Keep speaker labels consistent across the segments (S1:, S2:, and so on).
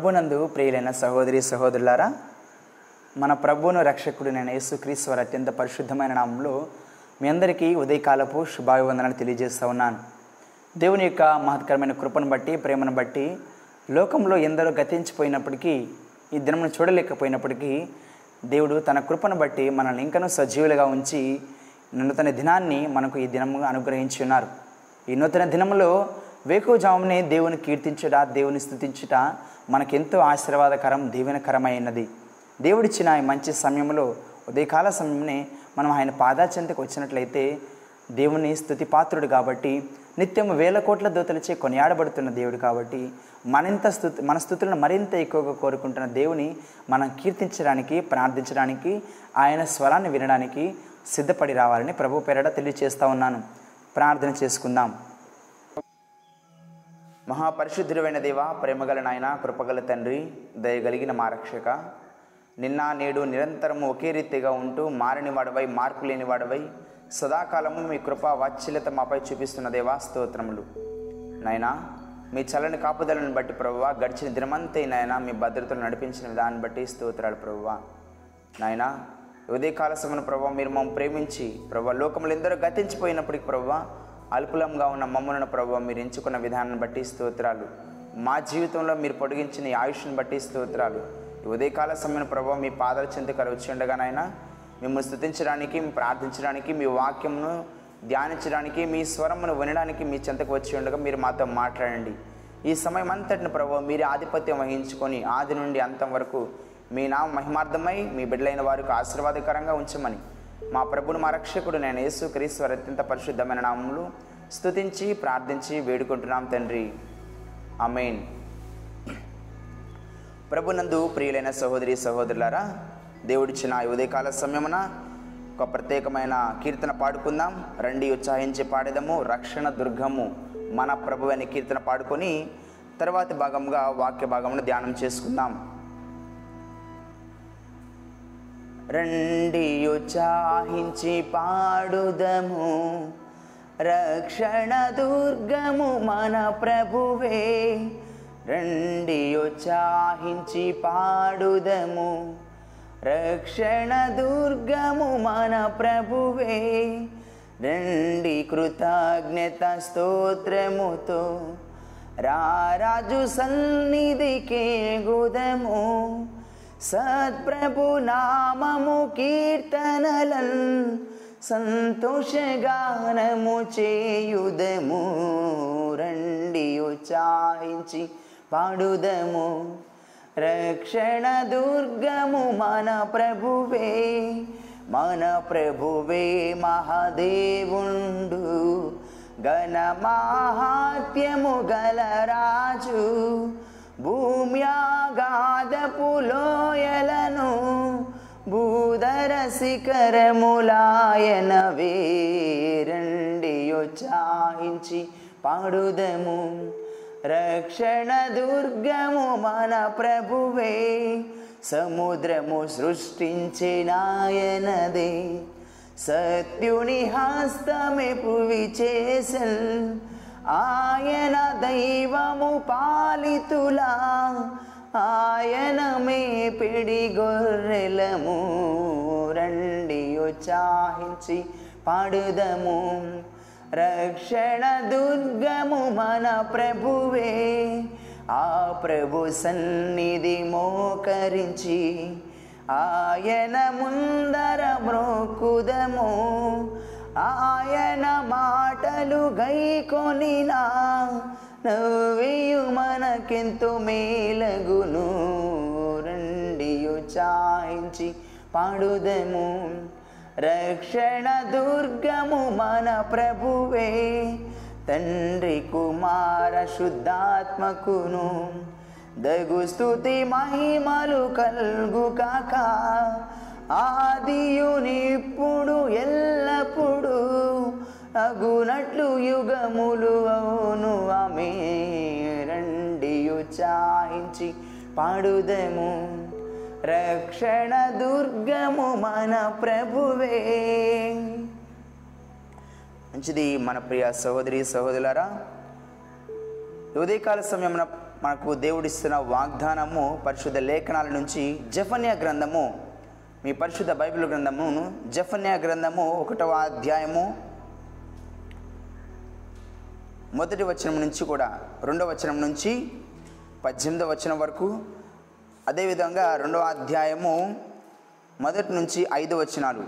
S1: ప్రభునందు ప్రియులైన సహోదరి సహోదరులారా మన ప్రభువును రక్షకుడినైన యేసుక్రీస్తు వారి అత్యంత పరిశుద్ధమైన నామంలో మీ అందరికీ ఉదయకాలపు శుభాభివందనాలు తెలియజేస్తూ ఉన్నాను. దేవుని యొక్క మహత్కరమైన కృపను బట్టి ప్రేమను బట్టి లోకంలో ఎందరో గతించిపోయినప్పటికీ ఈ దినమును చూడలేకపోయినప్పటికీ దేవుడు తన కృపను బట్టి మనల్ని ఇంకనూ సజీవులుగా ఉంచి నూతన దినాన్ని మనకు ఈ దినము అనుగ్రహించి ఉన్నారు. ఈ నూతన దినములో వేకువజామునే దేవుని కీర్తించుట దేవుని స్థుతించుట మనకెంతో ఆశీర్వాదకరం దీవెనకరమైనది దేవుడిచ్చిన ఈ మంచి సమయంలో ఉదయకాల సమయంలో మనం ఆయన పాదాచంతకు వచ్చినట్లయితే దేవుని స్థుతి పాత్రుడు కాబట్టి నిత్యం వేల కోట్ల దూతలచే కొనియాడబడుతున్న దేవుడు కాబట్టి మరింత స్థుతి మన స్థుతులను మరింత ఎక్కువగా కోరుకుంటున్న దేవుని మనం కీర్తించడానికి ప్రార్థించడానికి ఆయన స్వరాన్ని వినడానికి సిద్ధపడి రావాలని ప్రభు పేరట తెలియజేస్తూ ఉన్నాను. ప్రార్థన చేసుకుందాం. మహాపరిశుద్ధుడైన దేవ ప్రేమగల నాయన కృపగల తండ్రి దయగలిగిన మా రక్షక నిన్న నేడు నిరంతరము ఒకే రీతిగా ఉంటూ మారని వాడవై మార్పు లేని వాడవై సదాకాలము మీ కృప వాత్సల్యత మాపై చూపిస్తున్న దేవా స్తోత్రములు. నాయనా మీ చల్లని కాపుదలను బట్టి ప్రభువ గడిచిన దినమంతే నాయన మీ భద్రతను నడిపించిన విధాన్ని బట్టి స్తోత్రాలు ప్రభువ. నాయనా ఉదయకాల సమయంలో ప్రభావ మీరు మమ్మల్ని ప్రేమించి ప్రభావ లోకములు ఎందరో గతించిపోయినప్పటికీ ప్రభావ అల్పులంగా ఉన్న మమ్మలను ప్రభు మీరు ఎంచుకున్న విధానాన్ని బట్టి స్తోత్రాలు. మా జీవితంలో మీరు పొడిగించిన ఈ ఆయుష్ని బట్టి స్తోత్రాలు. ఈ ఉదయకాల సమయం ప్రభావ మీ పాదాల చెంతకు వచ్చి ఉండగానైనా మిమ్మల్ని స్థుతించడానికి ప్రార్థించడానికి మీ వాక్యంను ధ్యానించడానికి మీ స్వరమును వినడానికి మీ చెంతకు వచ్చి ఉండగా మీరు మాతో మాట్లాడండి. ఈ సమయం అంతటిని ప్రభావ మీరు ఆధిపత్యం వహించుకొని ఆది నుండి అంతం వరకు మీ నామ మహిమార్థమై మీ బిడ్డలైన వారికి ఆశీర్వాదకరంగా ఉంచమని. మా ప్రభుని మా రక్షకుడు నేను యేసు క్రీస్తు అత్యంత పరిశుద్ధమైన నామములు స్థుతించి ప్రార్థించి వేడుకుంటున్నాం తండ్రి. అమెయిన్ ప్రభునందు ప్రియులైన సహోదరి సహోదరులారా దేవుడిచ్చిన ఉదయకాల సమయమున ఒక ప్రత్యేకమైన కీర్తన పాడుకుందాం. రండి ఉత్సాహించి పాడేదము. రక్షణ దుర్గము మన ప్రభు అనే కీర్తన పాడుకొని తర్వాతి భాగంగా వాక్య భాగమును ధ్యానం చేసుకుందాం. రండి పాడుదము. రక్షణ దుర్గము మన ప్రభువే. రండి పాడుదము. రక్షణ దుర్గము మన ప్రభువే. రండి కృతజ్ఞత స్తోత్రముతో రారాజు సన్నిధికే గుదము. సత్ప్రభు నామము కీర్తనలన్ సంతోషగానము చేయుదము రండి ఉత్సాహించి పాడుదము రక్షణ దుర్గము మన ప్రభువే మన ప్రభువే మహాదేవుండు గణ మాహాత్యము గల రాజు భూమ్యాగాధపులోయలను భూధర శిఖరములాయన వేరండి చాయించి పాడుదము. రక్షణ దుర్గము మన ప్రభువే సముద్రము సృష్టించినాయనదే సత్యుని హస్తమే పువి చేసల్ ఆయన దైవము పాలితులా ఆయన మే పిడి గొర్రెలము రండి ఉత్సాహించి పాడుదము రక్షణ దుర్గము మన ప్రభువే ఆ ప్రభు సన్నిధి మోకరించి ఆయన ముందర మ్రోకుదము ఆయన మాటలు గైకొనినా నవ్వియు మనకెంతో మేలగును రండి ఉత్సాహించి పాడుదము రక్షణ దుర్గము మన ప్రభువే తండ్రి కుమార శుద్ధాత్మకును దగు స్థుతి మహిమలు కల్గు కాక ఆదియునిప్పుడు ఎల్లప్పుడు అగునట్లు యుగములు అవును ఆమె రండి చాయించి పాడుదము. రక్షణ దుర్గము మన ప్రభువే. మంచిది మన ప్రియ సహోదరి సహోదరులరా ఉదయకాల సమయమున మనకు దేవుడిస్తున్న వాగ్దానము పరిశుద్ధ లేఖనాల నుంచి జఫన్య గ్రంథము మీ పరిశుద్ధ బైబిల్ గ్రంథమును జఫన్యా గ్రంథము ఒకటవ అధ్యాయము. మొదటి వచనం నుంచి కూడా రెండవ వచనం నుంచి పద్దెనిమిదవ వచనం వరకు అదేవిధంగా రెండవ అధ్యాయము మొదటి నుంచి ఐదు వచనాలు.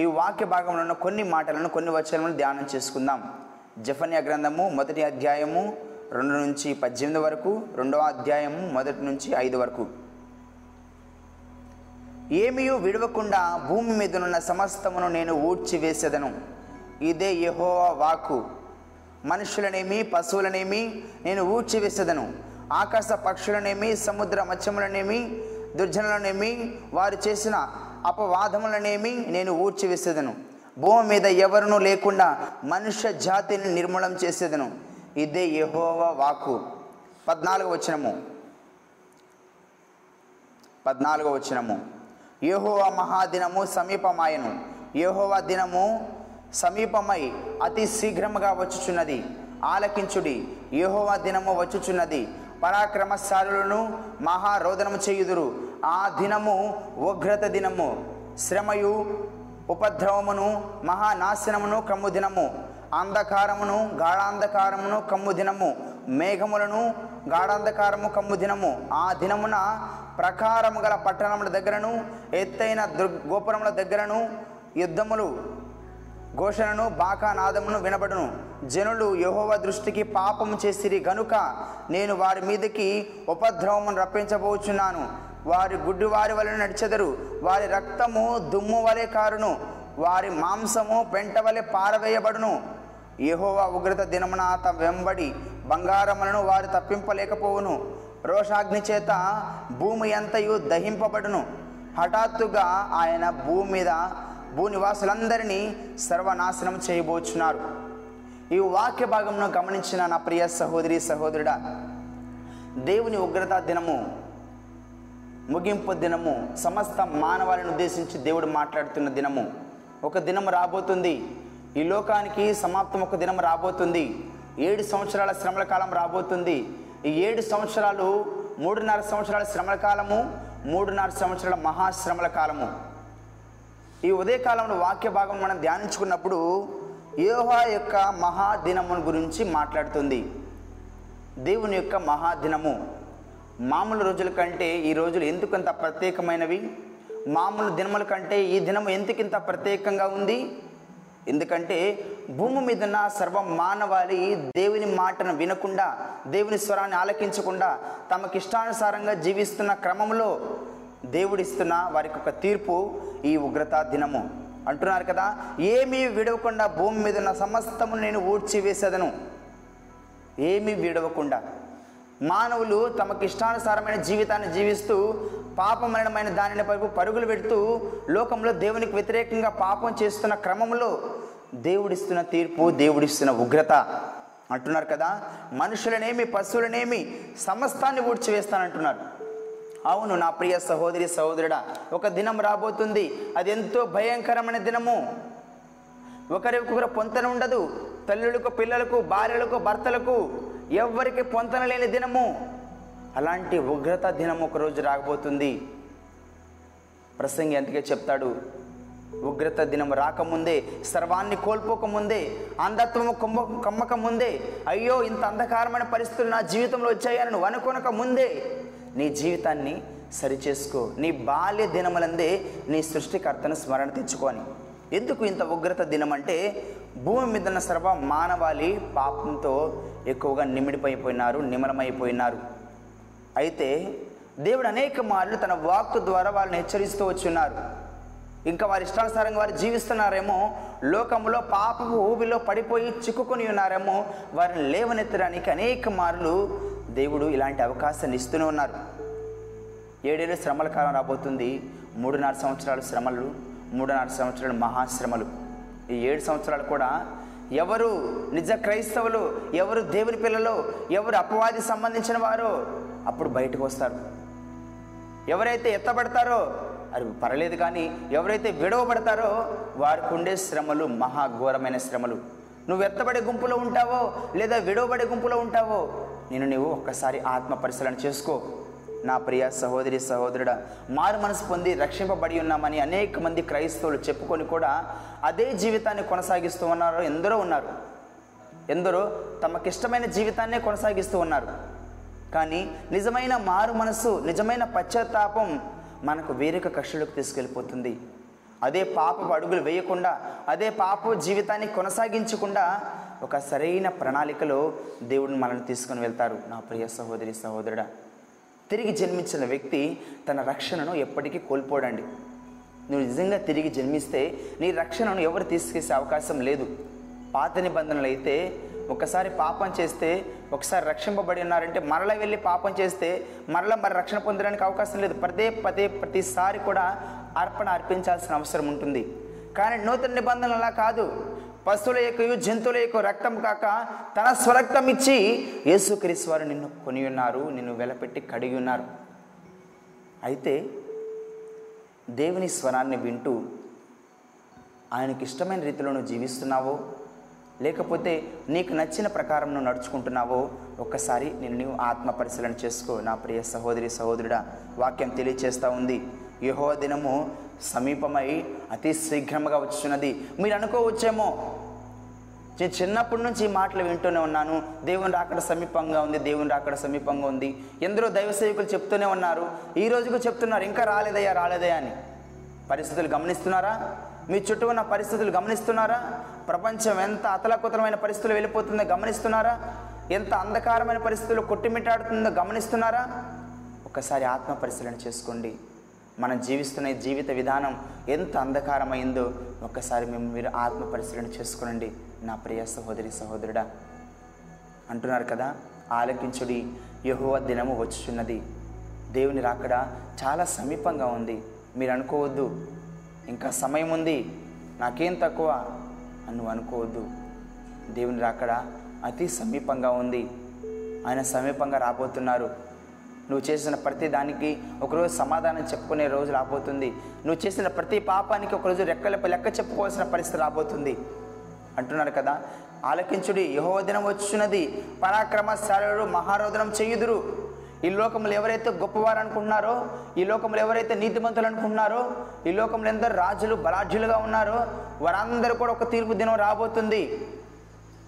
S1: ఈ వాక్య భాగంలో ఉన్న కొన్ని మాటలను కొన్ని వచనాలను ధ్యానం చేసుకుందాం. జఫన్యా గ్రంథము మొదటి అధ్యాయము రెండు నుంచి పద్దెనిమిది వరకు రెండవ అధ్యాయము మొదటి నుంచి ఐదు వరకు. ఏమీయూ విడవకుండా భూమి మీదనున్న సమస్తమును నేను ఊడ్చివేసేదను. ఇదే యహోవా వాక్కు. మనుషులనేమి పశువులనేమి నేను ఊడ్చివేసేదను. ఆకాశ పక్షులనేమి సముద్ర మత్స్యములనేమి దుర్జనులనేమి వారు చేసిన అపవాదములనేమి నేను ఊడ్చివేసేదను. భూమి మీద ఎవరునూ లేకుండా మనుష్య జాతిని నిర్మూలం చేసేదను. ఇదే యహోవా వాక్కు. పద్నాలుగు వచనము. పద్నాలుగో వచనము. యహోవ మహాదినము సమీపమాయను. యహోవ దినము సమీపమై అతి శీఘ్రముగా వచ్చుచున్నది. ఆలకించుడి. యహోవ దినము వచ్చుచున్నది. పరాక్రమశాలులను మహారోదనము చేయుదురు. ఆ దినము ఉగ్రత దినము. శ్రమయు ఉపద్రవమును మహానాశనమును కమ్ము దినము. అంధకారమును గాఢాంధకారమును కమ్ము దినము. మేఘములను గాఢాంధకారము కమ్ము దినము. ఆ దినమున ప్రకారము గల పట్టణముల దగ్గరను ఎత్తైన దుర్ గోపురముల దగ్గరను యుద్ధములు ఘోషణను బాకానాదమును వినబడును. జనులు యహోవ దృష్టికి పాపము చేసిరి గనుక నేను వారి మీదకి ఉపద్రవమును రప్పించబోచున్నాను. వారి గుడ్డి వారి వలె నడిచెదరు. వారి రక్తము దుమ్ము వలె కారును. వారి మాంసము పెంట వలె పారవేయబడును. యహోవ ఉగ్రత దినమున తమ వెంబడి బంగారములను వారు తప్పింపలేకపోవును. రోషాగ్ని చేత భూమి ఎంతయు దహింపబడును. హఠాత్తుగా ఆయన భూమి మీద భూనివాసులందరినీ సర్వనాశనం చేయబోచున్నారు. ఈ వాక్య భాగంను గమనించిన నా ప్రియ సహోదరి సహోదరుడా దేవుని ఉగ్రత దినము ముగింపు దినము సమస్త మానవాళిని ఉద్దేశించి దేవుడు మాట్లాడుతున్న దినము. ఒక దినం రాబోతుంది. ఈ లోకానికి సమాప్తం ఒక దినం రాబోతుంది. ఏడు సంవత్సరాల శ్రమల కాలం రాబోతుంది. ఈ ఏడు సంవత్సరాలు మూడున్నర సంవత్సరాల శ్రమల కాలము మూడున్నర సంవత్సరాల మహాశ్రమల కాలము. ఈ ఉదయకాలంలో వాక్య భాగం మనం ధ్యానించుకున్నప్పుడు యోహా యొక్క మహాదినమును గురించి మాట్లాడుతుంది. దేవుని యొక్క మహాదినము. మామూలు రోజుల కంటే ఈ రోజులు ఎందుకంత ప్రత్యేకమైనవి? మామూలు దినముల కంటే ఈ దినము ఎందుకింత ప్రత్యేకంగా ఉంది? ఎందుకంటే భూమి మీద ఉన్న సర్వ మానవాళి దేవుని మాటను వినకుండా దేవుని స్వరాన్ని ఆలకించకుండా తమకిష్టానుసారంగా జీవిస్తున్న క్రమంలో దేవుడిస్తున్న వారికి ఒక తీర్పు ఈ ఉగ్రతా దినము. అంటున్నారు కదా ఏమీ విడవకుండా భూమి మీద ఉన్న సమస్తము నేను ఊడ్చివేసేదను. ఏమీ విడవకుండా. మానవులు తమకి ఇష్టానుసారమైన జీవితాన్ని జీవిస్తూ పాపమరణమైన దానిని వైపు పరుగులు పెడుతూ లోకంలో దేవునికి వ్యతిరేకంగా పాపం చేస్తున్న క్రమంలో దేవుడిస్తున్న తీర్పు దేవుడిస్తున్న ఉగ్రత అంటున్నారు కదా. మనుషులనేమి పశువులనేమి సమస్తాన్ని ఊడ్చివేస్తానంటున్నారు. అవును నా ప్రియ సహోదరి సహోదరుడా ఒక దినం రాబోతుంది. అది ఎంతో భయంకరమైన దినము. ఒకరికొకరు పొంతన ఉండదు. తల్లులకు పిల్లలకు భార్యలకు భర్తలకు ఎవ్వరికి పొంతన లేని దినము. అలాంటి ఉగ్రత దినం ఒకరోజు రాకపోతుంది ప్రసంగి అందుకే చెప్తాడు ఉగ్రత దినం రాకముందే సర్వాన్ని కోల్పోకముందే అంధత్వము కొమ్మ కమ్మక ముందే అయ్యో ఇంత అంధకారమైన పరిస్థితులు నా జీవితంలో వచ్చాయని నువ్వు అనుకోనక ముందే నీ జీవితాన్ని సరిచేసుకో. నీ బాల్య దినములందే నీ సృష్టికర్తను స్మరణ తెచ్చుకొని. ఎందుకు ఇంత ఉగ్రత దినం అంటే భూమి మీద ఉన్న సర్వ మానవాళి పాపంతో ఎక్కువగా నిమిడిపోయిపోయినారు నిమలమైపోయినారు. అయితే దేవుడు అనేక మార్లు తన వాక్కు ద్వారా వాళ్ళని హెచ్చరిస్తూ వచ్చున్నారు ఇంకా వారి ఇష్టానుసారంగా వారు జీవిస్తున్నారేమో లోకంలో పాపపు ఊబిలో పడిపోయి చిక్కుకొని ఉన్నారేమో వారిని లేవనెత్తడానికి అనేక మార్లు దేవుడు ఇలాంటి అవకాశాన్ని ఇస్తూనే ఉన్నారు. ఏడేళ్ళు శ్రమల కాలం రాబోతుంది. మూడున్నర సంవత్సరాలు శ్రమలు మూడున్నర సంవత్సరాలు మహాశ్రమలు. ఈ ఏడు సంవత్సరాలు కూడా ఎవరు నిజ క్రైస్తవులు ఎవరు దేవుని పిల్లలు ఎవరు అపవాది సంబంధించిన వారో అప్పుడు బయటకు వస్తారు. ఎవరైతే ఎత్తబడతారో అది పర్లేదు కానీ ఎవరైతే విడవబడతారో వారికి ఉండే శ్రమలు మహాఘోరమైన శ్రమలు. నువ్వు ఎత్తబడే గుంపులో ఉంటావో లేదా విడవబడే గుంపులో ఉంటావో నేను నీవు ఒక్కసారి ఆత్మ పరిశీలన చేసుకో. నా ప్రియ సహోదరి సహోదరుడ మారు మనసు పొంది రక్షింపబడి ఉన్నామని అనేక మంది క్రైస్తవులు చెప్పుకొని కూడా అదే జీవితాన్ని కొనసాగిస్తూ ఉన్నారో ఎందరో ఉన్నారు. ఎందరో తమకిష్టమైన జీవితాన్నే కొనసాగిస్తూ ఉన్నారు. కానీ నిజమైన మారు మనసు నిజమైన పశ్చాత్తాపం మనకు వేరొక కక్షలోకి తీసుకెళ్ళిపోతుంది. అదే పాపపు అడుగులు వేయకుండా అదే పాప జీవితాన్ని కొనసాగించకుండా ఒక సరైన ప్రణాళికలో దేవుడిని మనల్ని తీసుకొని వెళ్తారు. నా ప్రియ సహోదరి సహోదరుడా తిరిగి జన్మించిన వ్యక్తి తన రక్షణను ఎప్పటికీ కోల్పోడండి. నువ్వు నిజంగా తిరిగి జన్మిస్తే నీ రక్షణను ఎవరు తీసుకేసే అవకాశం లేదు. పాత నిబంధనలు అయితే ఒకసారి పాపం చేస్తే ఒకసారి రక్షింపబడి ఉన్నారంటే మరల వెళ్ళి పాపం చేస్తే మరల మరి రక్షణ పొందడానికి అవకాశం లేదు. పదే పదే ప్రతిసారి కూడా అర్పణ అర్పించాల్సిన అవసరం ఉంటుంది. కానీ నూతన నిబంధనలు అలా కాదు. పశువుల యొక్క జంతువుల యొక్క రక్తం కాక తన స్వరక్తం ఇచ్చి యేసుక్రీస్తు వారు నిన్ను కొని ఉన్నారు నిన్ను వెలపెట్టి కడిగి ఉన్నారు. అయితే దేవుని స్వరాన్ని వింటూ ఆయనకి ఇష్టమైన రీతిలో నువ్వు జీవిస్తున్నావో లేకపోతే నీకు నచ్చిన ప్రకారం నువ్వు నడుచుకుంటున్నావో ఒక్కసారి నేను నీవు ఆత్మ పరిశీలన చేసుకో. నా ప్రియ సహోదరి సహోదరుడా వాక్యం తెలియచేస్తూ ఉంది. యహో దినము సమీపమై అతి శీఘ్రముగా వచ్చున్నది మీరు అనుకోవచ్చేమో నేను చిన్నప్పటి నుంచి ఈ మాటలు వింటూనే ఉన్నాను. దేవుని రాకడ సమీపంగా ఉంది దేవుని రాకడ సమీపంగా ఉంది. ఎందరో దైవ సేవకులు చెప్తూనే ఉన్నారు. ఈ రోజుకు చెప్తున్నారు ఇంకా రాలేదయ్యా రాలేదయ్యా అని. పరిస్థితులు గమనిస్తున్నారా? మీ చుట్టూ ఉన్న పరిస్థితులు గమనిస్తున్నారా? ప్రపంచం ఎంత అతలకుతలమైన పరిస్థితులు వెళ్ళిపోతుందో గమనిస్తున్నారా? ఎంత అంధకారమైన పరిస్థితులు కొట్టిమిట్టాడుతుందో గమనిస్తున్నారా? ఒకసారి ఆత్మ పరిశీలన చేసుకోండి. మనం జీవిస్తున్న జీవిత విధానం ఎంత అంధకారమైందో ఒక్కసారి మేము మీరు ఆత్మ పరిశీలన చేసుకోనండి. నా ప్రియ సహోదరి సహోదరుడా అంటున్నారు కదా ఆలకించుడి యహోవ దినము వచ్చుచున్నది. దేవుని రాకడా చాలా సమీపంగా ఉంది. మీరు అనుకోవద్దు. ఇంకా సమయం ఉంది. నాకేం తక్కువ? అని నువ్వు అనుకోవద్దు. దేవుని రాకడ అతి సమీపంగా ఉంది. ఆయన సమీపంగా రాబోతున్నారు. నువ్వు చేసిన ప్రతి దానికి ఒకరోజు సమాధానం చెప్పుకునే రోజు రాబోతుంది. నువ్వు చేసిన ప్రతి పాపానికి ఒకరోజు రెక్కల లెక్క చెప్పుకోవాల్సిన పరిస్థితి రాబోతుంది. అంటున్నారు కదా ఆలకించుడి యహోదినం వచ్చినది వచ్చున్నది. పరాక్రమశాలుడు మహారోదనం చేయుదురు. ఈ లోకంలో ఎవరైతే గొప్పవారు అనుకుంటున్నారో ఈ లోకంలో ఎవరైతే నీతిమంతులు అనుకుంటున్నారో ఈ లోకంలో ఎందరు రాజులు బలాఢ్యులుగా ఉన్నారో వారందరూ కూడా ఒక తీర్పు దినం రాబోతుంది.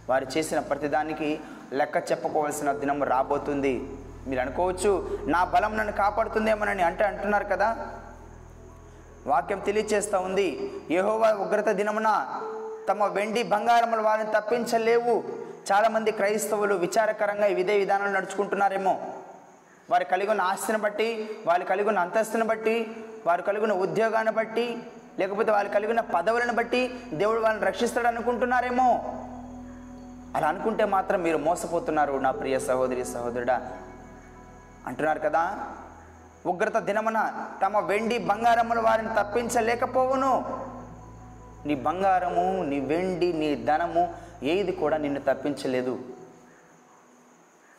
S1: వారు చేసిన ప్రతిదానికి లెక్క చెప్పుకోవాల్సిన దినం రాబోతుంది. మీరు అనుకోవచ్చు నా బలం నన్ను కాపాడుతుందేమోనని అంటే అంటున్నారు కదా? వాక్యం తెలియచేస్తూ ఉంది యెహోవా ఉగ్రత దినమున తమ వెండి బంగారముల వారిని తప్పించలేవు. చాలామంది క్రైస్తవులు విచారకరంగా ఇదే విధానాలు నడుచుకుంటున్నారేమో. వారు కలిగి ఉన్న ఆస్తిని బట్టి వారు కలిగి ఉన్న అంతస్తుని బట్టి వారు కలిగి ఉన్న ఉద్యోగాన్ని బట్టి లేకపోతే వారు కలిగి ఉన్న పదవులను బట్టి దేవుడు వాళ్ళని రక్షిస్తాడు అనుకుంటున్నారేమో? అలా అనుకుంటే మాత్రం మీరు మోసపోతున్నారు నా ప్రియ సహోదరి సహోదరుడా. అంటున్నారు కదా ఉగ్రత దినమున తమ వెండి బంగారములు వారిని తప్పించలేకపోవును. నీ బంగారము నీ వెండి నీ ధనము ఏది కూడా నిన్ను తప్పించలేదు.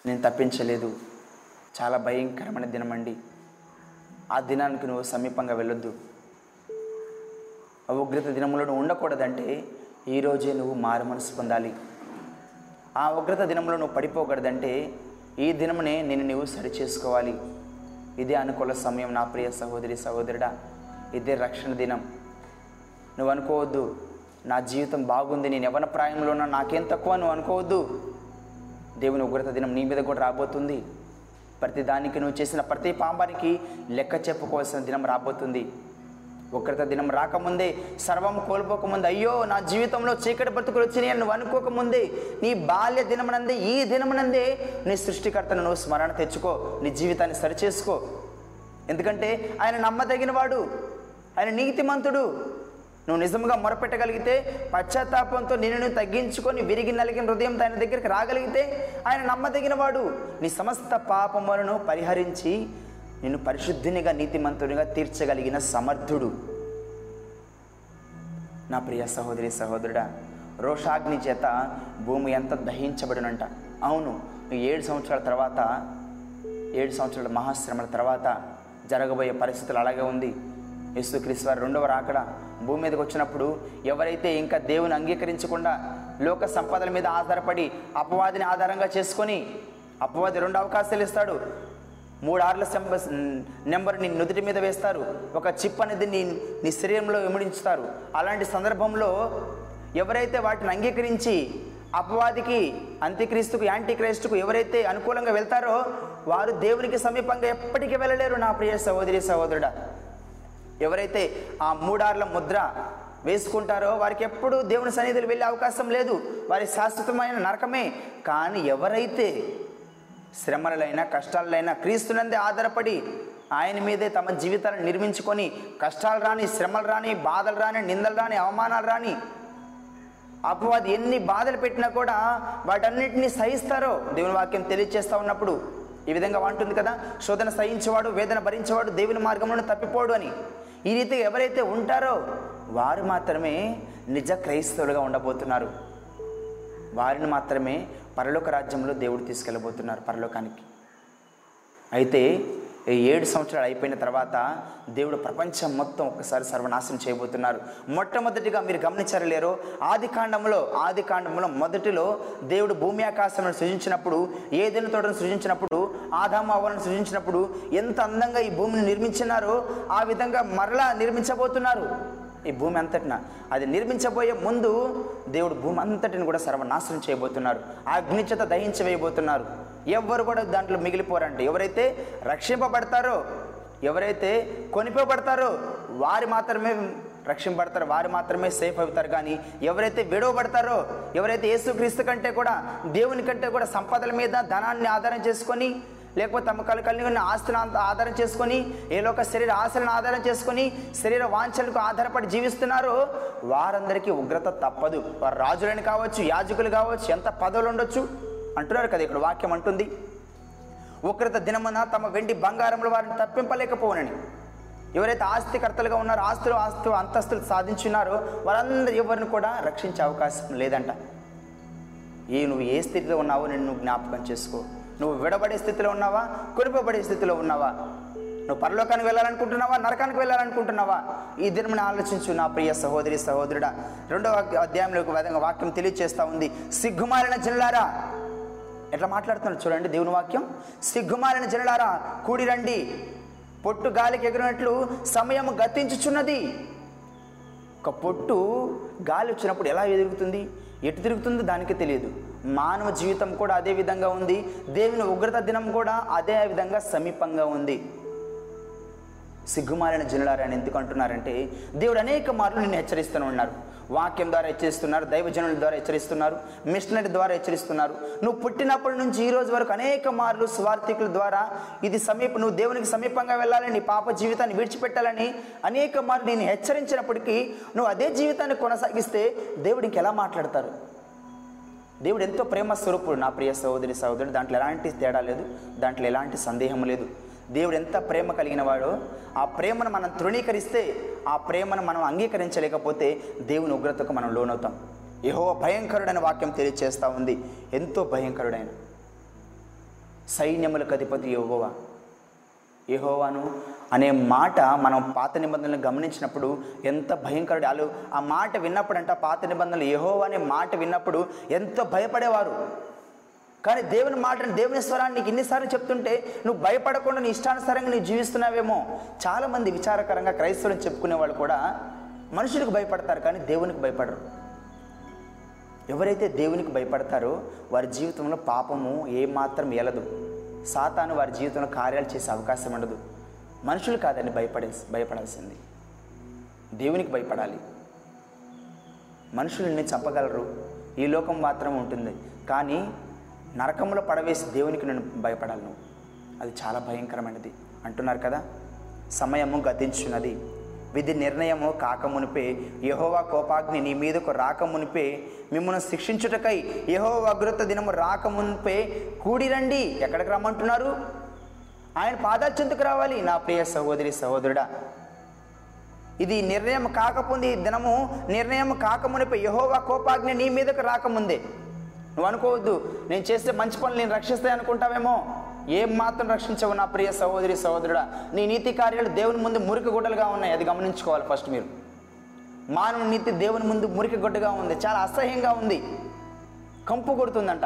S1: నేను తప్పించలేదు. చాలా భయంకరమైన దినమండి. ఆ దినానికి నువ్వు సమీపంగా వెళ్ళొద్దు. ఆ ఉగ్రత దినములను ఉండకూడదంటే ఈరోజే నువ్వు మారు మనసు పొందాలి. ఆ ఉగ్రత దినంలో నువ్వు పడిపోకూడదంటే ఈ దినమునే నేను నువ్వు సరి చేసుకోవాలి ఇదే అనుకూల సమయం నా ప్రియ సహోదరి సహోదరుడా. ఇదే రక్షణ దినం. నువ్వు అనుకోవద్దు. నా జీవితం బాగుంది నేను ఎవరి ప్రాయంలో ఉన్నా నాకేం తక్కువ? నువ్వు అనుకోవద్దు. దేవుని ఉగ్రత దినం నీ మీద కూడా రాబోతుంది. ప్రతి దానికి నువ్వు చేసిన ప్రతి పాపానికి లెక్క చెప్పుకోవాల్సిన దినం రాబోతుంది. ఉగ్రత దినం రాకముందే సర్వం కోల్పోకముందే అయ్యో నా జీవితంలో చీకటి బ్రతుకులు వచ్చినాయి నువ్వు అనుకోకముందే నీ బాల్య దినమునందే ఈ దినమునందే నీ సృష్టికర్తను నువ్వు స్మరణ తెచ్చుకో నీ జీవితాన్ని సరిచేసుకో. ఎందుకంటే ఆయన నమ్మదగినవాడు ఆయన నీతిమంతుడు. నువ్వు నిజంగా మొరపెట్టగలిగితే పశ్చాత్తాపంతో నిన్ను తగ్గించుకొని విరిగి నలిగిన హృదయం ఆయన దగ్గరికి రాగలిగితే ఆయన నమ్మదగినవాడు నీ సమస్త పాపములను పరిహరించి నిన్ను పరిశుద్ధినిగా నీతిమంతునిగా తీర్చగలిగిన సమర్థుడు. నా ప్రియ సహోదరి సహోదరుడా రోషాగ్ని చేత భూమి ఎంత దహించబడినంట. అవును నువ్వు ఏడు సంవత్సరాల తర్వాత ఏడు సంవత్సరాల మహాశ్రమల తర్వాత జరగబోయే పరిస్థితులు అలాగే ఉంది. యేసుక్రీస్తు వారి రెండవ రాకడ భూమి మీదకి వచ్చినప్పుడు ఎవరైతే ఇంకా దేవుని అంగీకరించకుండా లోక సంపదల మీద ఆధారపడి అపవాదిని ఆధారంగా చేసుకొని అపవాది రెండు అవకాశాలు ఇస్తాడు. మూడు ఆర్ల సెంబ నెంబర్ నీ నుదుటి మీద వేస్తారు. ఒక చిప్ అనేది నీ నీ శరీరంలో విమడించుతారు. అలాంటి సందర్భంలో ఎవరైతే వాటిని అంగీకరించి అపవాదికి అంత్యక్రీస్తుకు యాంటీక్రీస్తుకు ఎవరైతే అనుకూలంగా వెళ్తారో వారు దేవునికి సమీపంగా ఎప్పటికీ వెళ్ళలేరు. నా ప్రియ సహోదరి సహోదరుడా ఎవరైతే ఆ మూడార్ల ముద్ర వేసుకుంటారో వారికి ఎప్పుడు దేవుని సన్నిధిలో వెళ్ళే అవకాశం లేదు. వారి శాశ్వతమైన నరకమే. కానీ ఎవరైతే శ్రమలైనా కష్టాలైనా క్రీస్తునందే ఆధారపడి ఆయన మీదే తమ జీవితాలను నిర్మించుకొని కష్టాలు రాని శ్రమలు రాని బాధలు రాని నిందలు రాని అవమానాలు రాని అపవాది ఎన్ని బాధలు పెట్టినా కూడా వాటన్నిటిని సహిస్తారో దేవుని వాక్యం తెలియజేస్తూ ఉన్నప్పుడు ఈ విధంగా అంటుంది కదా శోధన సహించేవాడు వేదన భరించేవాడు దేవుని మార్గంలో తప్పిపోడు అని. ఈ రీతిగా ఎవరైతే ఉంటారో వారు మాత్రమే నిజ క్రైస్తవులుగా ఉండబోతున్నారు. వారిని మాత్రమే పరలోక రాజ్యంలో దేవుడు తీసుకెళ్ళబోతున్నారు పరలోకానికి. అయితే ఏడు సంవత్సరాలు అయిపోయిన తర్వాత దేవుడు ప్రపంచం మొత్తం ఒక్కసారి సర్వనాశనం చేయబోతున్నారు. మొట్టమొదటిగా మీరు గమనించారు లేరో ఆది కాండంలో ఆది కాండంలో మొదటిలో దేవుడు భూమి ఆకాశాలను సృజించినప్పుడు ఏదైనా తోటను సృజించినప్పుడు ఆదాము అవ్వలను సృజించినప్పుడు ఎంత అందంగా ఈ భూమిని నిర్మించినారో ఆ విధంగా మరలా నిర్మించబోతున్నారు. ఈ భూమి అంతటిన. అది నిర్మించబోయే ముందు దేవుడు భూమి అంతటిని కూడా సర్వనాశనం చేయబోతున్నారు. ఆ అగ్నిచేత దహించి వేయబోతున్నారు. ఎవ్వరు కూడా దాంట్లో మిగిలిపోరంటే. ఎవరైతే రక్షింపబడతారో ఎవరైతే కొనిపోబడతారో వారు మాత్రమే రక్షింపబడతారు. వారు మాత్రమే సేఫ్ అవుతారు. కానీ ఎవరైతే విడవబడతారో ఎవరైతే యేసుక్రీస్తు కంటే కూడా దేవుని కంటే కూడా సంపదల మీద ధనాన్ని ఆధారం చేసుకొని లేకపోతే తమ కలు కలిగి ఉన్న ఆస్తులను ఆధారం చేసుకొని ఏలోక శరీర ఆశలను ఆధారం చేసుకొని శరీర వాంఛలకు ఆధారపడి జీవిస్తున్నారో వారందరికీ ఉగ్రత తప్పదు. వారు రాజులని కావచ్చు యాజకులు కావచ్చు ఎంత పదవులు ఉండొచ్చు? అంటున్నారు కదా ఇక్కడ వాక్యం అంటుంది. ఉగ్రత దినమున తమ వెండి బంగారంలో వారిని తప్పింపలేకపోనని ఎవరైతే ఆస్తికర్తలుగా ఉన్నారో ఆస్తులు ఆస్తు అంతస్తులు సాధించున్నారో వారందరూ ఎవరిని కూడా రక్షించే అవకాశం లేదంట. ఏ నువ్వు ఏ స్థితిలో ఉన్నావో నేను నువ్వు జ్ఞాపకం చేసుకో. నువ్వు విడబడే స్థితిలో ఉన్నావా? కొనిపోబడే స్థితిలో ఉన్నావా? నువ్వు పరలోకానికి వెళ్ళాలనుకుంటున్నావా? నరకానికి వెళ్ళాలనుకుంటున్నావా? ఈ దినం ఆలోచించు నా ప్రియ సహోదరి సహోదరుడా. రెండవ అధ్యాయంలో ఒక విధంగా వాక్యం తెలియజేస్తూ ఉంది. సిగ్గుమాలిన జిల్లారా ఎట్లా మాట్లాడుతున్నారు చూడండి దేవుని వాక్యం. సిగ్గుమాలిన జనులారా కూడి రండి. పొట్టు గాలికి ఎగిరినట్లు సమయం గతించుచున్నది. ఒక పొట్టు గాలి వచ్చినప్పుడు ఎలా ఎదురుగుతుంది ఎటు తిరుగుతుందో దానికి తెలియదు. మానవ జీవితం కూడా అదే విధంగా ఉంది. దేవుని ఉగ్రత దినం కూడా అదే విధంగా సమీపంగా ఉంది. సిగ్గుమాలిన జనులారని ఎందుకు అంటున్నారంటే దేవుడు అనేక మార్లు నిన్ను హెచ్చరిస్తూనే ఉన్నారు. వాక్యం ద్వారా హెచ్చరిస్తున్నారు దైవజనుల ద్వారా హెచ్చరిస్తున్నారు మిషనరీ ద్వారా హెచ్చరిస్తున్నారు. నువ్వు పుట్టినప్పటి నుంచి ఈ రోజు వరకు అనేక మార్లు స్వార్థికుల ద్వారా ఇది సమీప నువ్వు దేవునికి సమీపంగా వెళ్ళాలని పాప జీవితాన్ని విడిచిపెట్టాలని అనేక మార్లు నేను హెచ్చరించినప్పటికీ నువ్వు అదే జీవితాన్ని కొనసాగిస్తే దేవుడికి ఎలా మాట్లాడతారు? దేవుడు ఎంతో ప్రేమ స్వరూపుడు నా ప్రియ సహోదరి సహోదరుడు. దాంట్లో ఎలాంటి తేడా లేదు దాంట్లో ఎలాంటి సందేహం లేదు. దేవుడు ఎంత ప్రేమ కలిగిన వాడో ఆ ప్రేమను మనం తృణీకరిస్తే ఆ ప్రేమను మనం అంగీకరించలేకపోతే దేవుని ఉగ్రతకు మనం లోనవుతాం. యహో భయంకరుడైన వాక్యం తెలియచేస్తూ ఉంది. ఎంతో భయంకరుడైన సైన్యములకు అధిపతి యహోవా. యహోవాను అనే మాట మనం పాత నిబంధనలు గమనించినప్పుడు ఎంత భయంకరుడు. వాళ్ళు ఆ మాట విన్నప్పుడంట పాత నిబంధనలు ఏహో అనే మాట విన్నప్పుడు ఎంతో భయపడేవారు. కానీ దేవుని మాటను దేవుని స్వరాన్ని నీకు ఎన్నిసార్లు చెప్తుంటే నువ్వు భయపడకుండా నీ ఇష్టానుసారంగా నువ్వు జీవిస్తున్నావేమో. చాలామంది విచారకరంగా క్రైస్తవులను చెప్పుకునే వాళ్ళు కూడా మనుషులకు భయపడతారు కానీ దేవునికి భయపడరు. ఎవరైతే దేవునికి భయపడతారో వారి జీవితంలో పాపము ఏమాత్రం ఎలదు సాతాను వారి జీవితంలో కార్యాలు చేసే అవకాశం ఉండదు. మనుషులు కాదని భయపడే భయపడాల్సింది. దేవునికి భయపడాలి. మనుషుల్ని చంపగలరు. ఈ లోకం మాత్రం ఉంటుంది. కానీ నరకంలో పడవేసి దేవునికి నేను భయపడాలను అది చాలా భయంకరమైనది. అంటున్నారు కదా? సమయము గతించున్నది. విధి నిర్ణయము కాకమునిపే. యహోవా కోపాగ్ని నీ మీదకు రాకమునిపే. మిమ్మల్ని శిక్షించుటకై యహోవా అగ్రత దినము రాకమునిపే. కూడి రండి ఎక్కడికి రమ్మంటున్నారు? ఆయన పాదాలు చెందుకు రావాలి. నా ప్రియ సహోదరి సహోదరుడా ఇది నిర్ణయం కాకముందు ఈ దినము నిర్ణయం కాకమునిపై యహోవా కోపాగ్ని నీ మీదకు రాకముందే. నువ్వు అనుకోవద్దు నేను చేస్తే మంచి పనులు నేను రక్షిస్తాయి అనుకుంటావేమో. ఏం మాత్రం రక్షించవు నా ప్రియ సహోదరి సహోదరుడా. నీ నీతి కార్యాలు దేవుని ముందు మురికి గుడ్డలుగా ఉన్నాయి. అది గమనించుకోవాలి ఫస్ట్ మీరు. మానవ నీతి దేవుని ముందు మురికి గుడ్డగా ఉంది. చాలా అసహ్యంగా ఉంది. కంపు కొడుతుందంట.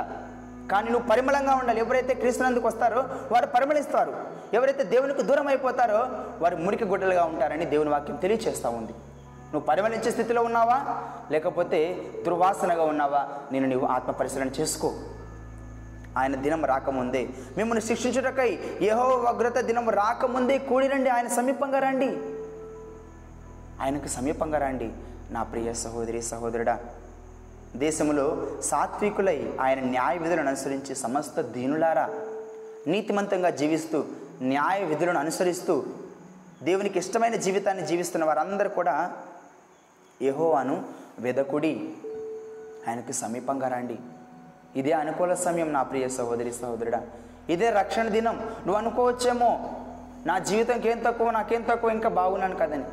S1: కానీ నువ్వు పరిమళంగా ఉండాలి. ఎవరైతే క్రీస్తునందుకు వస్తారో వారు పరిమళిస్తారు. ఎవరైతే దేవునికి దూరం అయిపోతారో వారు మురికి గుడ్డలుగా ఉంటారని దేవుని వాక్యం తెలియచేస్తూ ఉంది. నువ్వు పరిమళించే స్థితిలో ఉన్నావా? లేకపోతే దుర్వాసనగా ఉన్నావా? నేను నీవు ఆత్మ పరిశీలన చేసుకో. ఆయన దినం రాకముందే. మిమ్మల్ని శిక్షించుటకై యహో వగ్రత దినం రాకముందే కూడిరండి. ఆయన సమీపంగా రండి. ఆయనకు సమీపంగా రండి. నా ప్రియ సహోదరి సహోదరుడా దేశంలో సాత్వికులై ఆయన న్యాయ విధులను అనుసరించి సమస్త దీనులారా నీతిమంతంగా జీవిస్తూ న్యాయ విధులను అనుసరిస్తూ దేవునికి ఇష్టమైన జీవితాన్ని జీవిస్తున్న వారందరూ కూడా యహోవాను వెదకుడి. ఆయనకు సమీపంగా రండి. ఇదే అనుకూల సమయం నా ప్రియ సహోదరి సహోదరుడా. ఇదే రక్షణ దినం. నువ్వు అనుకోవచ్చేమో నా జీవితంకి ఏం తక్కువ నాకేం తక్కువ ఇంకా బాగున్నాను కదని.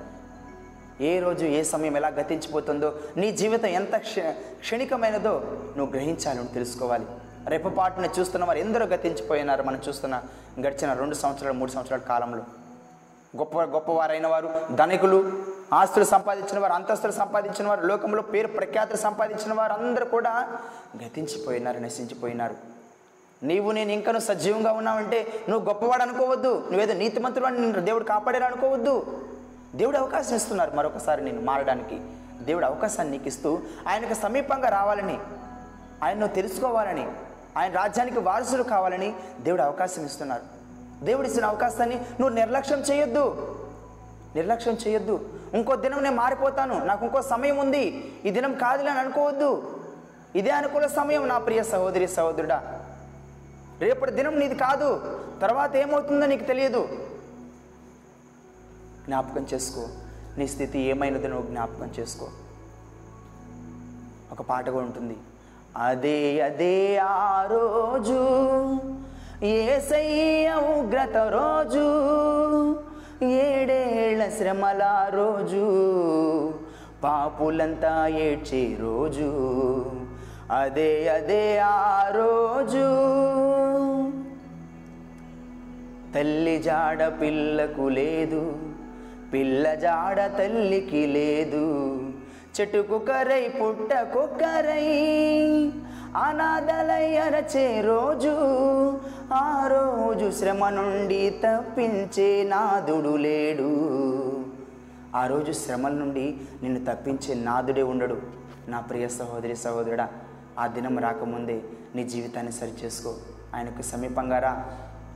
S1: ఏ రోజు ఏ సమయం ఎలా గతించిపోతుందో నీ జీవితం ఎంత క్ష క్షణికమైనదో నువ్వు గ్రహించాలి నువ్వు తెలుసుకోవాలి. రేపపాటున చూస్తున్న వారు ఎందరో గతించిపోయినారు మనం చూస్తున్న గడిచిన రెండు సంవత్సరాలు మూడు సంవత్సరాల కాలంలో. గొప్ప గొప్పవారైన వారు ధనికులు ఆస్తులు సంపాదించిన వారు అంతస్తులు సంపాదించిన వారు లోకంలో పేరు ప్రఖ్యాతులు సంపాదించిన వారు అందరూ కూడా గతించిపోయినారు నశించిపోయినారు. నీవు నేను ఇంకను సజీవంగా ఉన్నావంటే నువ్వు గొప్పవాడు అనుకోవద్దు. నువ్వేదో నీతిమంతుడు అని దేవుడు కాపాడారు అనుకోవద్దు. దేవుడు అవకాశం ఇస్తున్నారు మరొకసారి నేను మారడానికి. దేవుడు అవకాశాన్ని నీకు ఇస్తూ ఆయనకు సమీపంగా రావాలని ఆయన్ను తెలుసుకోవాలని ఆయన రాజ్యానికి వారసులు కావాలని దేవుడు అవకాశం ఇస్తున్నారు. దేవుడు ఇచ్చిన అవకాశాన్ని నువ్వు నిర్లక్ష్యం చేయొద్దు. నిర్లక్ష్యం చేయొద్దు. ఇంకో దినం నేను మారిపోతాను. నాకు ఇంకో సమయం ఉంది. ఈ దినం కాదులే అని అనుకోవద్దు. ఇదే అనుకూల సమయం నా ప్రియ సహోదరి సహోదరుడా. రేపటి దినం నీది కాదు. తర్వాత ఏమవుతుందో నీకు తెలియదు. జ్ఞాపకం చేసుకో. నీ స్థితి ఏమైనది నువ్వు జ్ఞాపకం చేసుకో. ఒక పాట కూడా ఉంటుంది. అదే అదే ఆ రోజు ఏసయ్య ఉగ్రత రోజు ఏడేళ్ళ శ్రమల రోజు పాపులంతా ఏడ్చే రోజు అదే అదే ఆ రోజు. తల్లి జాడ పిల్లకు లేదు. పిల్ల జాడ తల్లికి లేదు. చెట్టుకు కరై పుట్టకు కరై. అనాథలై అరచే రోజు ఆ రోజు శ్రమ నుండి తప్పించే నాదుడు లేడు. ఆ రోజు శ్రమల నుండి నిన్ను తప్పించే నాదుడే ఉండడు. నా ప్రియ సహోదరి సహోదరుడా ఆ దినం రాకముందే నీ జీవితాన్ని సరిచేసుకో. ఆయనకు సమీపంగా రా.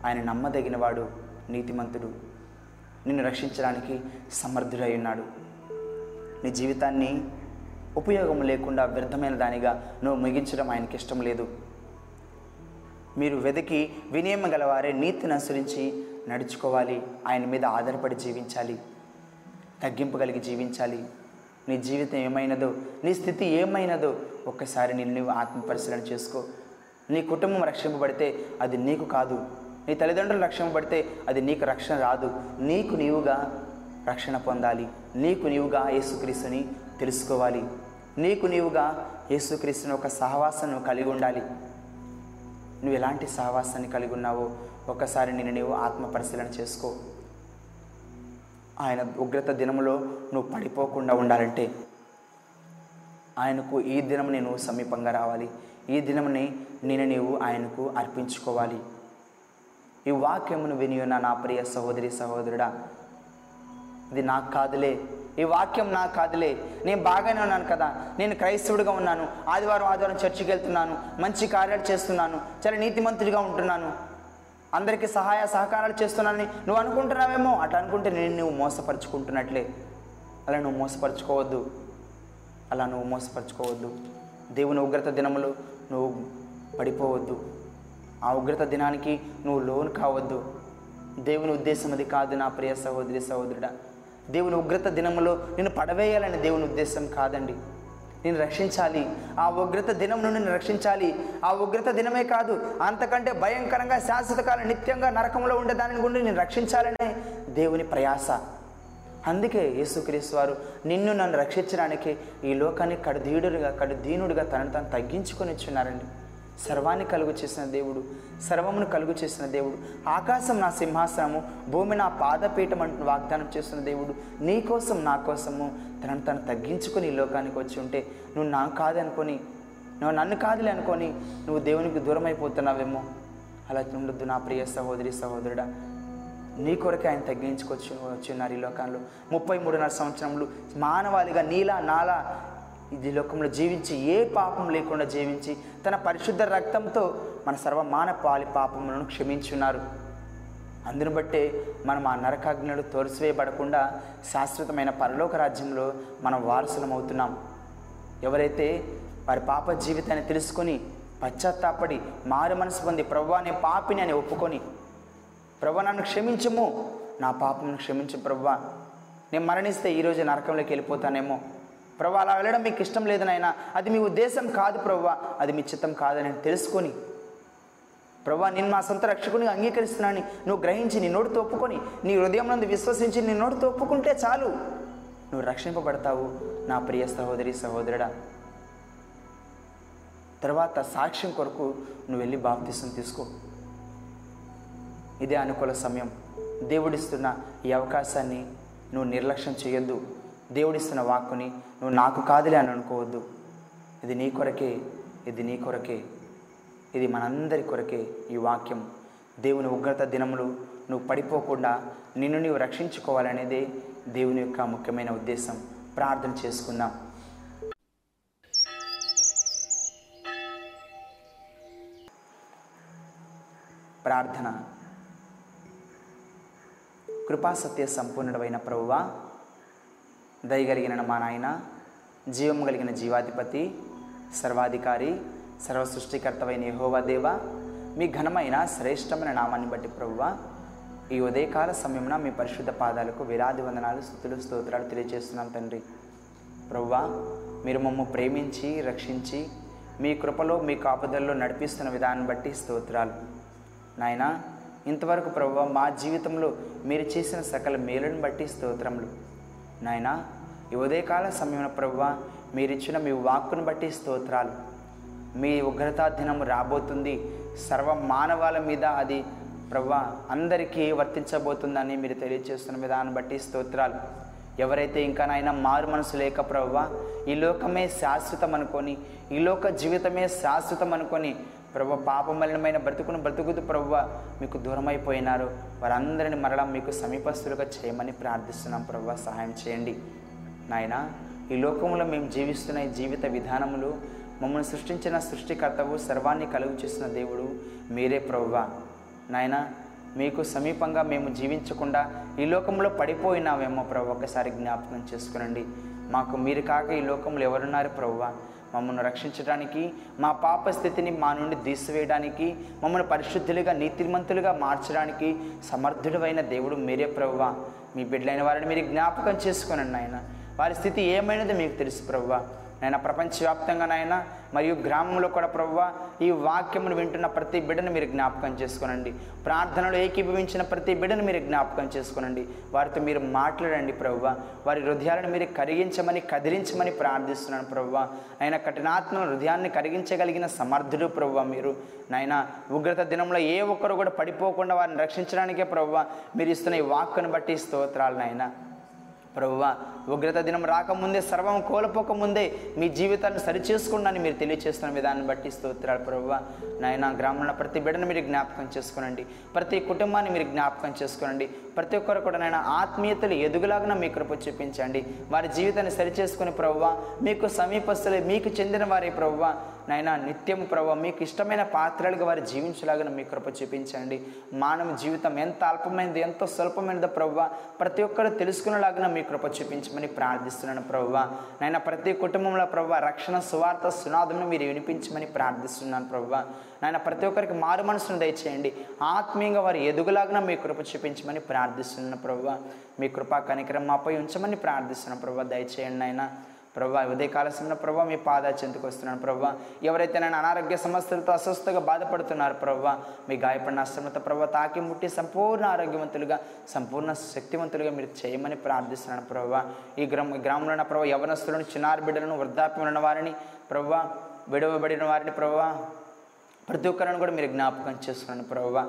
S1: ఆయన నమ్మదగినవాడు నీతిమంతుడు. నిన్ను రక్షించడానికి సమర్థుడై ఉన్నాడు. నీ జీవితాన్ని ఉపయోగం లేకుండా వ్యర్థమైన దానిగా నువ్వు ముగించడం ఆయనకి ఇష్టం లేదు. మీరు వెతికి వినియమ గలవారే నీతిని అనుసరించి నడుచుకోవాలి. ఆయన మీద ఆధారపడి జీవించాలి. తగ్గింపు కలిగి జీవించాలి. నీ జీవితం ఏమైనదో నీ స్థితి ఏమైనదో ఒక్కసారి నిన్ను నువ్వు ఆత్మ పరిశీలన చేసుకో. నీ కుటుంబం రక్షింపబడితే అది నీకు కాదు. నీ తల్లిదండ్రులు రక్షింపబడితే అది నీకు రక్షణ రాదు. నీకు నీవుగా రక్షణ పొందాలి. నీకు నీవుగా యేసుక్రీస్తుని తెలుసుకోవాలి. నీకు నీవుగా యేసుక్రీస్తుని ఒక సహవాసం నువ్వు కలిగి ఉండాలి. నువ్వు ఎలాంటి సహవాసాన్ని కలిగి ఉన్నావో ఒక్కసారి నిన్ను నీవు ఆత్మ పరిశీలన చేసుకో. ఆయన ఉగ్రత దినములో నువ్వు పడిపోకుండా ఉండాలంటే ఆయనకు ఈ దినం నేను సమీపంగా రావాలి. ఈ దినముని నేను నీవు ఆయనకు అర్పించుకోవాలి. ఈ వాక్యమును విని ఉన్న నా ప్రియ సహోదరి సహోదరుడా ఇది నాకు కాదులే. ఈ వాక్యం నాకు కాదులే. నేను బాగానే ఉన్నాను కదా. నేను క్రైస్తవుడిగా ఉన్నాను. ఆదివారం ఆదివారం చర్చికి వెళ్తున్నాను. మంచి కార్యాలు చేస్తున్నాను. చాలా నీతిమంతుడిగా ఉంటున్నాను. అందరికీ సహాయ సహకారాలు చేస్తున్నానని నువ్వు అనుకుంటున్నావేమో? అట్లా అనుకుంటే నేను నువ్వు మోసపరుచుకుంటున్నట్లే. అలా నువ్వు మోసపరుచుకోవద్దు. అలా నువ్వు మోసపరుచుకోవద్దు. దేవుని ఉగ్రత దినములు నువ్వు పడిపోవద్దు. ఆ ఉగ్రత దినానికి నువ్వు లోన్ కావద్దు. దేవుని ఉద్దేశం అది కాదు నా ప్రియ సహోదరి సహోదరుడా. దేవుని ఉగ్రత దినములో నేను పడవేయాలని దేవుని ఉద్దేశం కాదండి. నేను రక్షించాలి. ఆ ఉగ్రత దినం నుండి నేను రక్షించాలి. ఆ ఉగ్రత దినమే కాదు అంతకంటే భయంకరంగా శాశ్వతకాలం నిత్యంగా నరకంలో ఉండే దాని గుండి నేను రక్షించాలనే దేవుని ప్రయాస. అందుకే యేసుక్రీస్తు వారు నిన్ను నన్ను రక్షించడానికి ఈ లోకాన్ని కడుదీడుగా కడుదీనుడిగా తనను తాను తగ్గించుకొని ఇచ్చున్నారండి సర్వాన్ని కలుగు చేసిన దేవుడు సర్వమును కలుగు చేసిన దేవుడు. ఆకాశం నా సింహాసనము భూమి నా పాదపీఠం అంటూ వాగ్దానం చేస్తున్న దేవుడు. నీ కోసం నా కోసము తనను తను తగ్గించుకొని ఈ లోకానికి వచ్చి ఉంటే నువ్వు నా కాదనుకొని నువ్వు నన్ను కాదులే అనుకొని నువ్వు దేవునికి దూరం అయిపోతున్నావేమో అలా ఉండొద్దు నా ప్రియ సహోదరి సహోదరుడా. నీ కొరకే ఆయన తగ్గించుకొచ్చి వచ్చిన్నారు ఈ లోకంలో ముప్పై మూడున్నర సంవత్సరములు మానవాళిగా నీలా నాలా ఇది లోకంలో జీవించి ఏ పాపం లేకుండా జీవించి తన పరిశుద్ధ రక్తంతో మన సర్వమాన పాలి పాపములను క్షమించున్నారు. అందును బట్టే మనం ఆ నరకాగ్నులు తోరిసివేయబడకుండా శాశ్వతమైన పరలోక రాజ్యంలో మనం వారసులం అవుతున్నాం ఎవరైతే వారి పాప జీవితాన్ని తెలుసుకొని పశ్చాత్తాపడి మారు మనసు పొంది ప్రవ్వా పాపిని అని ఒప్పుకొని ప్రభు నన్ను క్షమించము నా పాపను క్షమించు ప్రభు నేను మరణిస్తే ఈరోజు నరకంలోకి వెళ్ళిపోతానేమో ప్రభా అలా వెళ్ళడం మీకు ఇష్టం లేదు నాయన. అది మీ ఉద్దేశం కాదు ప్రభా. అది మీ చిత్తం కాదని తెలుసుకొని ప్రభా నేను మా సొంత రక్షకుని అంగీకరిస్తున్నాను నువ్వు గ్రహించి నీ నోటితో ఒప్పుకొని నీ హృదయం నందు విశ్వసించి నీ నోటితో ఒప్పుకుంటే చాలు. నువ్వు రక్షింపబడతావు నా ప్రియ సహోదరి సహోదరుడా. తర్వాత సాక్ష్యం కొరకు నువ్వు వెళ్ళి బాప్తిసం తీసుకో. ఇదే అనుకూల సమయం. దేవుడిస్తున్న ఈ అవకాశాన్ని నువ్వు నిర్లక్ష్యం చేయొద్దు. దేవుడిస్తున్న వాక్కుని నువ్వు నాకు కాదులే అని అనుకోవద్దు. ఇది నీ కొరకే ఇది నీ కొరకే ఇది మనందరి కొరకే ఈ వాక్యం. దేవుని ఉగ్రత దినములు నువ్వు పడిపోకుండా నిన్ను నీవు రక్షించుకోవాలనేదే దేవుని యొక్క ముఖ్యమైన ఉద్దేశం. ప్రార్థన చేసుకుందాం. ప్రార్థన. కృపా సత్య సంపూర్ణుడమైన ప్రభువా దయగలిగిన మా నాయన జీవం కలిగిన జీవాధిపతి సర్వాధికారి సర్వసృష్టికర్తమైన దేవ మీ ఘనమైన శ్రేష్టమైన నామాన్ని బట్టి ప్రభువ ఈ ఉదయకాల సమయమున మీ పరిశుద్ధ పాదాలకు విరాది వందనాలు స్థుతులు స్తోత్రాలు తెలియజేస్తున్నాం తండ్రి. ప్రభువా మీరు మమ్మ ప్రేమించి రక్షించి మీ కృపలో మీ కాపుదల్లో నడిపిస్తున్న విధానం బట్టి స్తోత్రాలు. నాయన ఇంతవరకు ప్రభు మా జీవితంలో మీరు చేసిన సకల మేలుని బట్టి స్తోత్రములు. నాయన ఈ ఉదయకాల సమయంలో ప్రభు మీరిచ్చిన మీ వాక్కును బట్టి స్తోత్రాలు. మీ ఉగ్రతా దినం రాబోతుంది. సర్వ మానవాల మీద అది ప్రభు అందరికీ వర్తించబోతుందని మీరు తెలియజేస్తున్న విధానం బట్టి స్తోత్రాలు. ఎవరైతే ఇంకా నాయన మారు మనసు లేక ప్రవ్వా ఈ లోకమే శాశ్వతం అనుకొని ఈ లోక జీవితమే శాశ్వతం అనుకొని ప్రభు పాపమలినమైన బ్రతుకును బ్రతుకుతూ ప్రభు మీకు దూరమైపోయినారు. వారందరిని మరలా మీకు సమీపస్తులుగా చేయమని ప్రార్థిస్తున్నాం ప్రభు సహాయం చేయండి. నాయన ఈ లోకంలో మేము జీవిస్తున్న ఈ జీవిత విధానములు మమ్మల్ని సృష్టించిన సృష్టికర్తవు సర్వాన్ని కలుగు చేసిన దేవుడు మీరే ప్రభువా నాయన మీకు సమీపంగా మేము జీవించకుండా ఈ లోకంలో పడిపోయినామేమో ప్రభు ఒకసారి జ్ఞాపకం చేసుకునండి. మాకు మీరు కాక ఈ లోకంలో ఎవరున్నారు ప్రభువా మమ్మల్ని రక్షించడానికి మా పాప స్థితిని మా నుండి తీసివేయడానికి మమ్మల్ని పరిశుద్ధులుగా నీతిమంతులుగా మార్చడానికి సమర్థుడైన దేవుడు మీరే ప్రభువా. మీ బిడ్డలైన వారిని మీరు జ్ఞాపకం చేసుకోనండి నాయన వారి స్థితి ఏమైనదో మీకు తెలుసు ప్రభువా. నైనా ప్రపంచవ్యాప్తంగా నాయన మరియు గ్రామంలో కూడా ప్రభువ ఈ వాక్యమును వింటున్న ప్రతి బిడ్డను మీరు జ్ఞాపకం చేసుకోనండి. ప్రార్థనలో ఏకీభవించిన ప్రతి బిడ్డను మీరు జ్ఞాపకం చేసుకోనండి. వారితో మీరు మాట్లాడండి ప్రభువ. వారి హృదయాలను మీరు కరిగించమని కదిలించమని ప్రార్థిస్తున్నాను ప్రభువ. ఆయన కఠినాత్మ హృదయాన్ని కరిగించగలిగిన సమర్థుడు ప్రభువ మీరు. నాయన ఉగ్రత దినంలో ఏ ఒక్కరు కూడా పడిపోకుండా వారిని రక్షించడానికే ప్రవ్వ మీరు ఇస్తున్న ఈ వాక్కును బట్టి స్తోత్రాలు నాయన ప్రభువా ఉగ్రత దినం రాకముందే సర్వం కోల్పోకముందే మీ జీవితాన్ని సరిచేసుకున్నాను మీరు తెలియచేస్తున్న విధాన్ని బట్టి స్తోత్రాలు ప్రభువా. నాయన గ్రామంలో ప్రతి బిడ్డను మీరు జ్ఞాపకం చేసుకునండి. ప్రతి కుటుంబాన్ని మీరు జ్ఞాపకం చేసుకునండి. ప్రతి ఒక్కరు కూడా నాయన ఆత్మీయతలు ఎదుగులాగా మీ కృప చూపించండి. వారి జీవితాన్ని సరిచేసుకుని ప్రభువా మీకు సమీపస్తులే మీకు చెందిన వారి ప్రభువా. నాయన నిత్యం ప్రభు మీకు ఇష్టమైన పాత్రలుగా వారు జీవించలాగిన మీ కృప చూపించండి. మానవ జీవితం ఎంత అల్పమైనది ఎంతో స్వల్పమైనదో ప్రభు ప్రతి ఒక్కరు తెలుసుకునేలాగిన మీ కృప చూపించమని ప్రార్థిస్తున్నాను ప్రభు. నాయన ప్రతి కుటుంబంలో ప్రభు రక్షణ సువార్త సునాదమును మీరు వినిపించమని ప్రార్థిస్తున్నాను ప్రభు. నాయన ప్రతి ఒక్కరికి మారు మనసును దయచేయండి. ఆత్మీయంగా వారు ఎదుగులాగిన మీ కృప చూపించమని ప్రార్థిస్తున్నాను ప్రభు. మీ కృపా కనికరం మాపై ఉంచమని ప్రార్థిస్తున్నాను ప్రభు. దయచేయండి నాయన. ప్రభా ఉదయకాల సమయంలో ప్రభా మీ పాదా చెందుకు వస్తున్నాను ప్రభా. ఎవరైతే నేను అనారోగ్య సమస్యలతో అస్వస్థగా బాధపడుతున్నారు ప్రభా మీ గాయపడిన అశ్రమత ప్రభా తాకి ముట్టి సంపూర్ణ ఆరోగ్యవంతులుగా సంపూర్ణ శక్తివంతులుగా మీరు చేయమని ప్రార్థిస్తున్నాను ప్రభా. ఈ గ్రామ గ్రామంలో ఉన్న ప్రభా యవనస్తులను చిన్నారి బిడ్డలను వృద్ధాప్యం ఉన్న వారిని ప్రభా విడవబడిన వారిని ప్రభా ప్రతి ఒక్కరిని కూడా మీరు జ్ఞాపకం చేసుకున్నాను ప్రభావ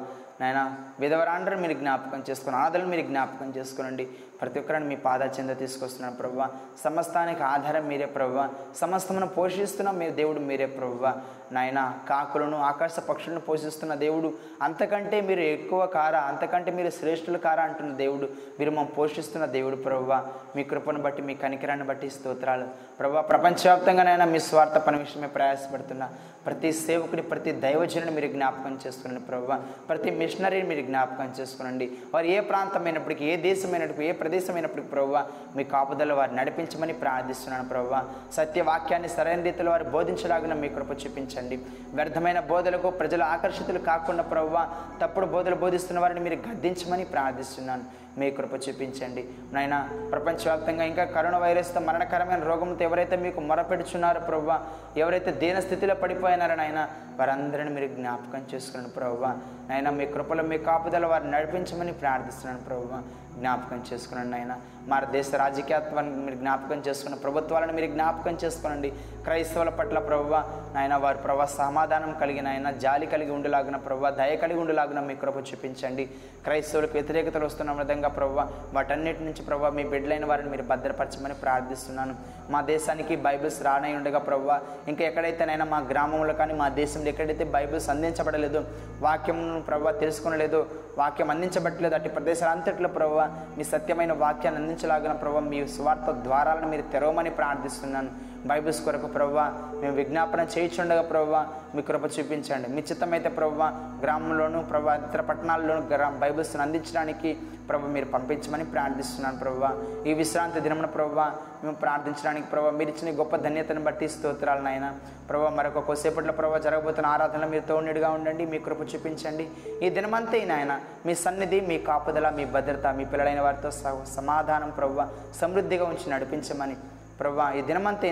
S1: నాయన విధవరాండ్రని మీరు జ్ఞాపకం చేసుకుని ఆదరణ మీరు జ్ఞాపకం చేసుకునండి. ప్రతి ఒక్కరిని మీ పాద చెంద తీసుకొస్తున్నాను ప్రభువ. సమస్తానికి ఆధారం మీరే ప్రభువ. సమస్తమును పోషిస్తున్న మీ దేవుడు మీరే ప్రభువ. నాయన కాకులను ఆకాశ పక్షులను పోషిస్తున్న దేవుడు. అంతకంటే మీరు ఎక్కువ కార అంతకంటే మీరు శ్రేష్ఠులు కారా అంటున్న దేవుడు. మీరు మమ్మల్ని పోషిస్తున్న దేవుడు ప్రభువ. మీ కృపను బట్టి మీ కనికరాన్ని బట్టి స్తోత్రాలు. ప్రభా ప్రపంచవ్యాప్తంగానైనా మీ స్వార్థ పని విషయమే ప్రయాసపడుతున్న. ప్రతి సేవకుని ప్రతి దైవజనుని మీరు జ్ఞాపకం చేస్తున్నాను ప్రభు ప్రతి మిషనరీని మీరు జ్ఞాపకం చేసుకునండి. వారు ఏ ప్రాంతమైనప్పటికీ ఏ దేశమైనప్పటికీ ఏ ప్రదేశమైనప్పటికీ ప్రభు మీ కాపుదల వారు నడిపించమని ప్రార్థిస్తున్నాను ప్రభు సత్యవాక్యాన్ని సరైన రీతిలో వారు బోధించలాగిన మీ కృప చూపించండి. వ్యర్థమైన బోధలకు ప్రజలు ఆకర్షితులు కాకుండా ప్రభు తప్పుడు బోధలు బోధిస్తున్న వారిని మీరు గద్దించమని ప్రార్థిస్తున్నాను. మీ కృప చూపించండి. నాయన ప్రపంచవ్యాప్తంగా ఇంకా కరోనా వైరస్తో మరణకరమైన రోగంతో ఎవరైతే మీకు మొరపెడుచున్నారో ప్రవ్వ ఎవరైతే దీన స్థితిలో పడిపోయినారో నాయన వారందరిని మీరు జ్ఞాపకం చేసుకున్నాను ప్రవ్వ. నాయన మీ కృపలో మీ కాపుదల వారిని నడిపించమని ప్రార్థిస్తున్నాను ప్రవ్వ. జ్ఞాపకం చేసుకునండి ఆయన. మన దేశ రాజకీయత్వాన్ని మీరు జ్ఞాపకం చేసుకున్న ప్రభుత్వాలను మీరు జ్ఞాపకం చేసుకోనండి. క్రైస్తవుల పట్ల ప్రభు నాయన వారి ప్రభావ సమాధానం కలిగిన ఆయన జాలి కలిగి ఉండేలాగిన ప్రభావ దయ కలిగి ఉండేలాగిన మీ కృప చూపించండి. క్రైస్తవులకు వ్యతిరేకతలు వస్తున్న విధంగా ప్రభు వాటన్నిటి నుంచి ప్రభావ మీ బిడ్డలైన వారిని మీరు భద్రపరచమని ప్రార్థిస్తున్నాను. మా దేశానికి బైబిల్స్ రానై ఉండగా ప్రభు ఇంకా ఎక్కడైతేనైనా మా గ్రామంలో కానీ మా దేశంలో ఎక్కడైతే బైబిల్స్ అందించబడలేదు వాక్యం ప్రభు తెలుసుకునలేదు వాక్యం అందించబట్టలేదు. అటు ప్రదేశాలు అంతట్లో ప్రభావ మీ సత్యమైన వాక్యాన్ని అందించలాగిన ప్రభావ మీ స్వార్థ ద్వారాలను మీరు తెరవమని ప్రార్థిస్తున్నాను. బైబిల్స్ కొరకు ప్రవ్వ మేము విజ్ఞాపన చేయించుండగా ప్రవ్వ మీ కృప చూపించండి. మీ చిత్తమైతే ప్రవ్వ గ్రామంలోను ప్రభా ఇతర పట్టణాల్లోనూ గ్రా బైబిల్స్ని అందించడానికి ప్రభు మీరు పంపించమని ప్రార్థిస్తున్నాను ప్రభావ ఈ విశ్రాంతి దినమున ప్రభావ మేము ప్రార్థించడానికి ప్రభు మీరు ఇచ్చిన గొప్ప ధన్యతను బట్టి స్తోత్రాలు నాయన. ప్రభావ మరొక కొద్దిసేపట్లో ప్రభు జరగబోతున్న ఆరాధనలో మీరు తోడునిడిగా ఉండండి మీ కృప చూపించండి. ఈ దినమంతే నాయన మీ సన్నిధి మీ కాపుదల మీ భద్రత మీ పిల్లలైన వారితో స- సమాధానం ప్రభు సమృద్ధిగా ఉంచి నడిపించమని ప్రభా ఈ దినమంతే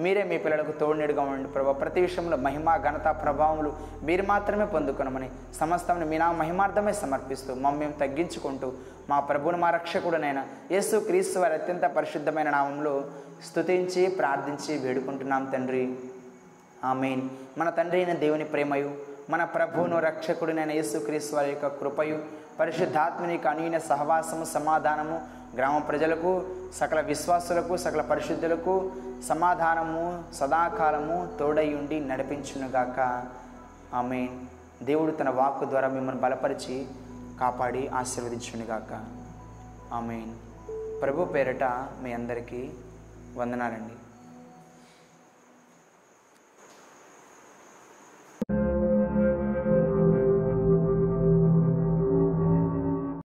S1: మీరే మీ పిల్లలకు తోడునీడుగా ఉండండి ప్రభా. ప్రతి విషయంలో మహిమ ఘనత ప్రభావములు మీరు మాత్రమే పొందుకునమని సమస్తమును మీ నా మహిమార్థమే సమర్పిస్తూ మమ్మల్ని తగ్గించుకుంటూ మా ప్రభుని మా రక్షకుడునైనా యేసు క్రీస్తు వారి అత్యంత పరిశుద్ధమైన నామంలో స్తుతించి ప్రార్థించి వేడుకుంటున్నాం తండ్రి. ఆమెన్. మన తండ్రి అయిన దేవుని ప్రేమయు మన ప్రభువును రక్షకుడినైన యేసుక్రీస్తు వారి యొక్క కృపయు పరిశుద్ధాత్మని యొక్క అనుయిన సహవాసము సమాధానము గ్రామ ప్రజలకు సకల విశ్వాసులకు సకల పరిశుద్ధులకు సమాధానము సదాకాలము తోడై ఉండి నడిపించునుగాక. ఆమె దేవుడు తన వాక్కు ద్వారా మిమ్మల్ని బలపరిచి కాపాడి ఆశీర్వదించునుగాక. ఆమె ప్రభు పేరట మీ అందరికీ వందనాలండి.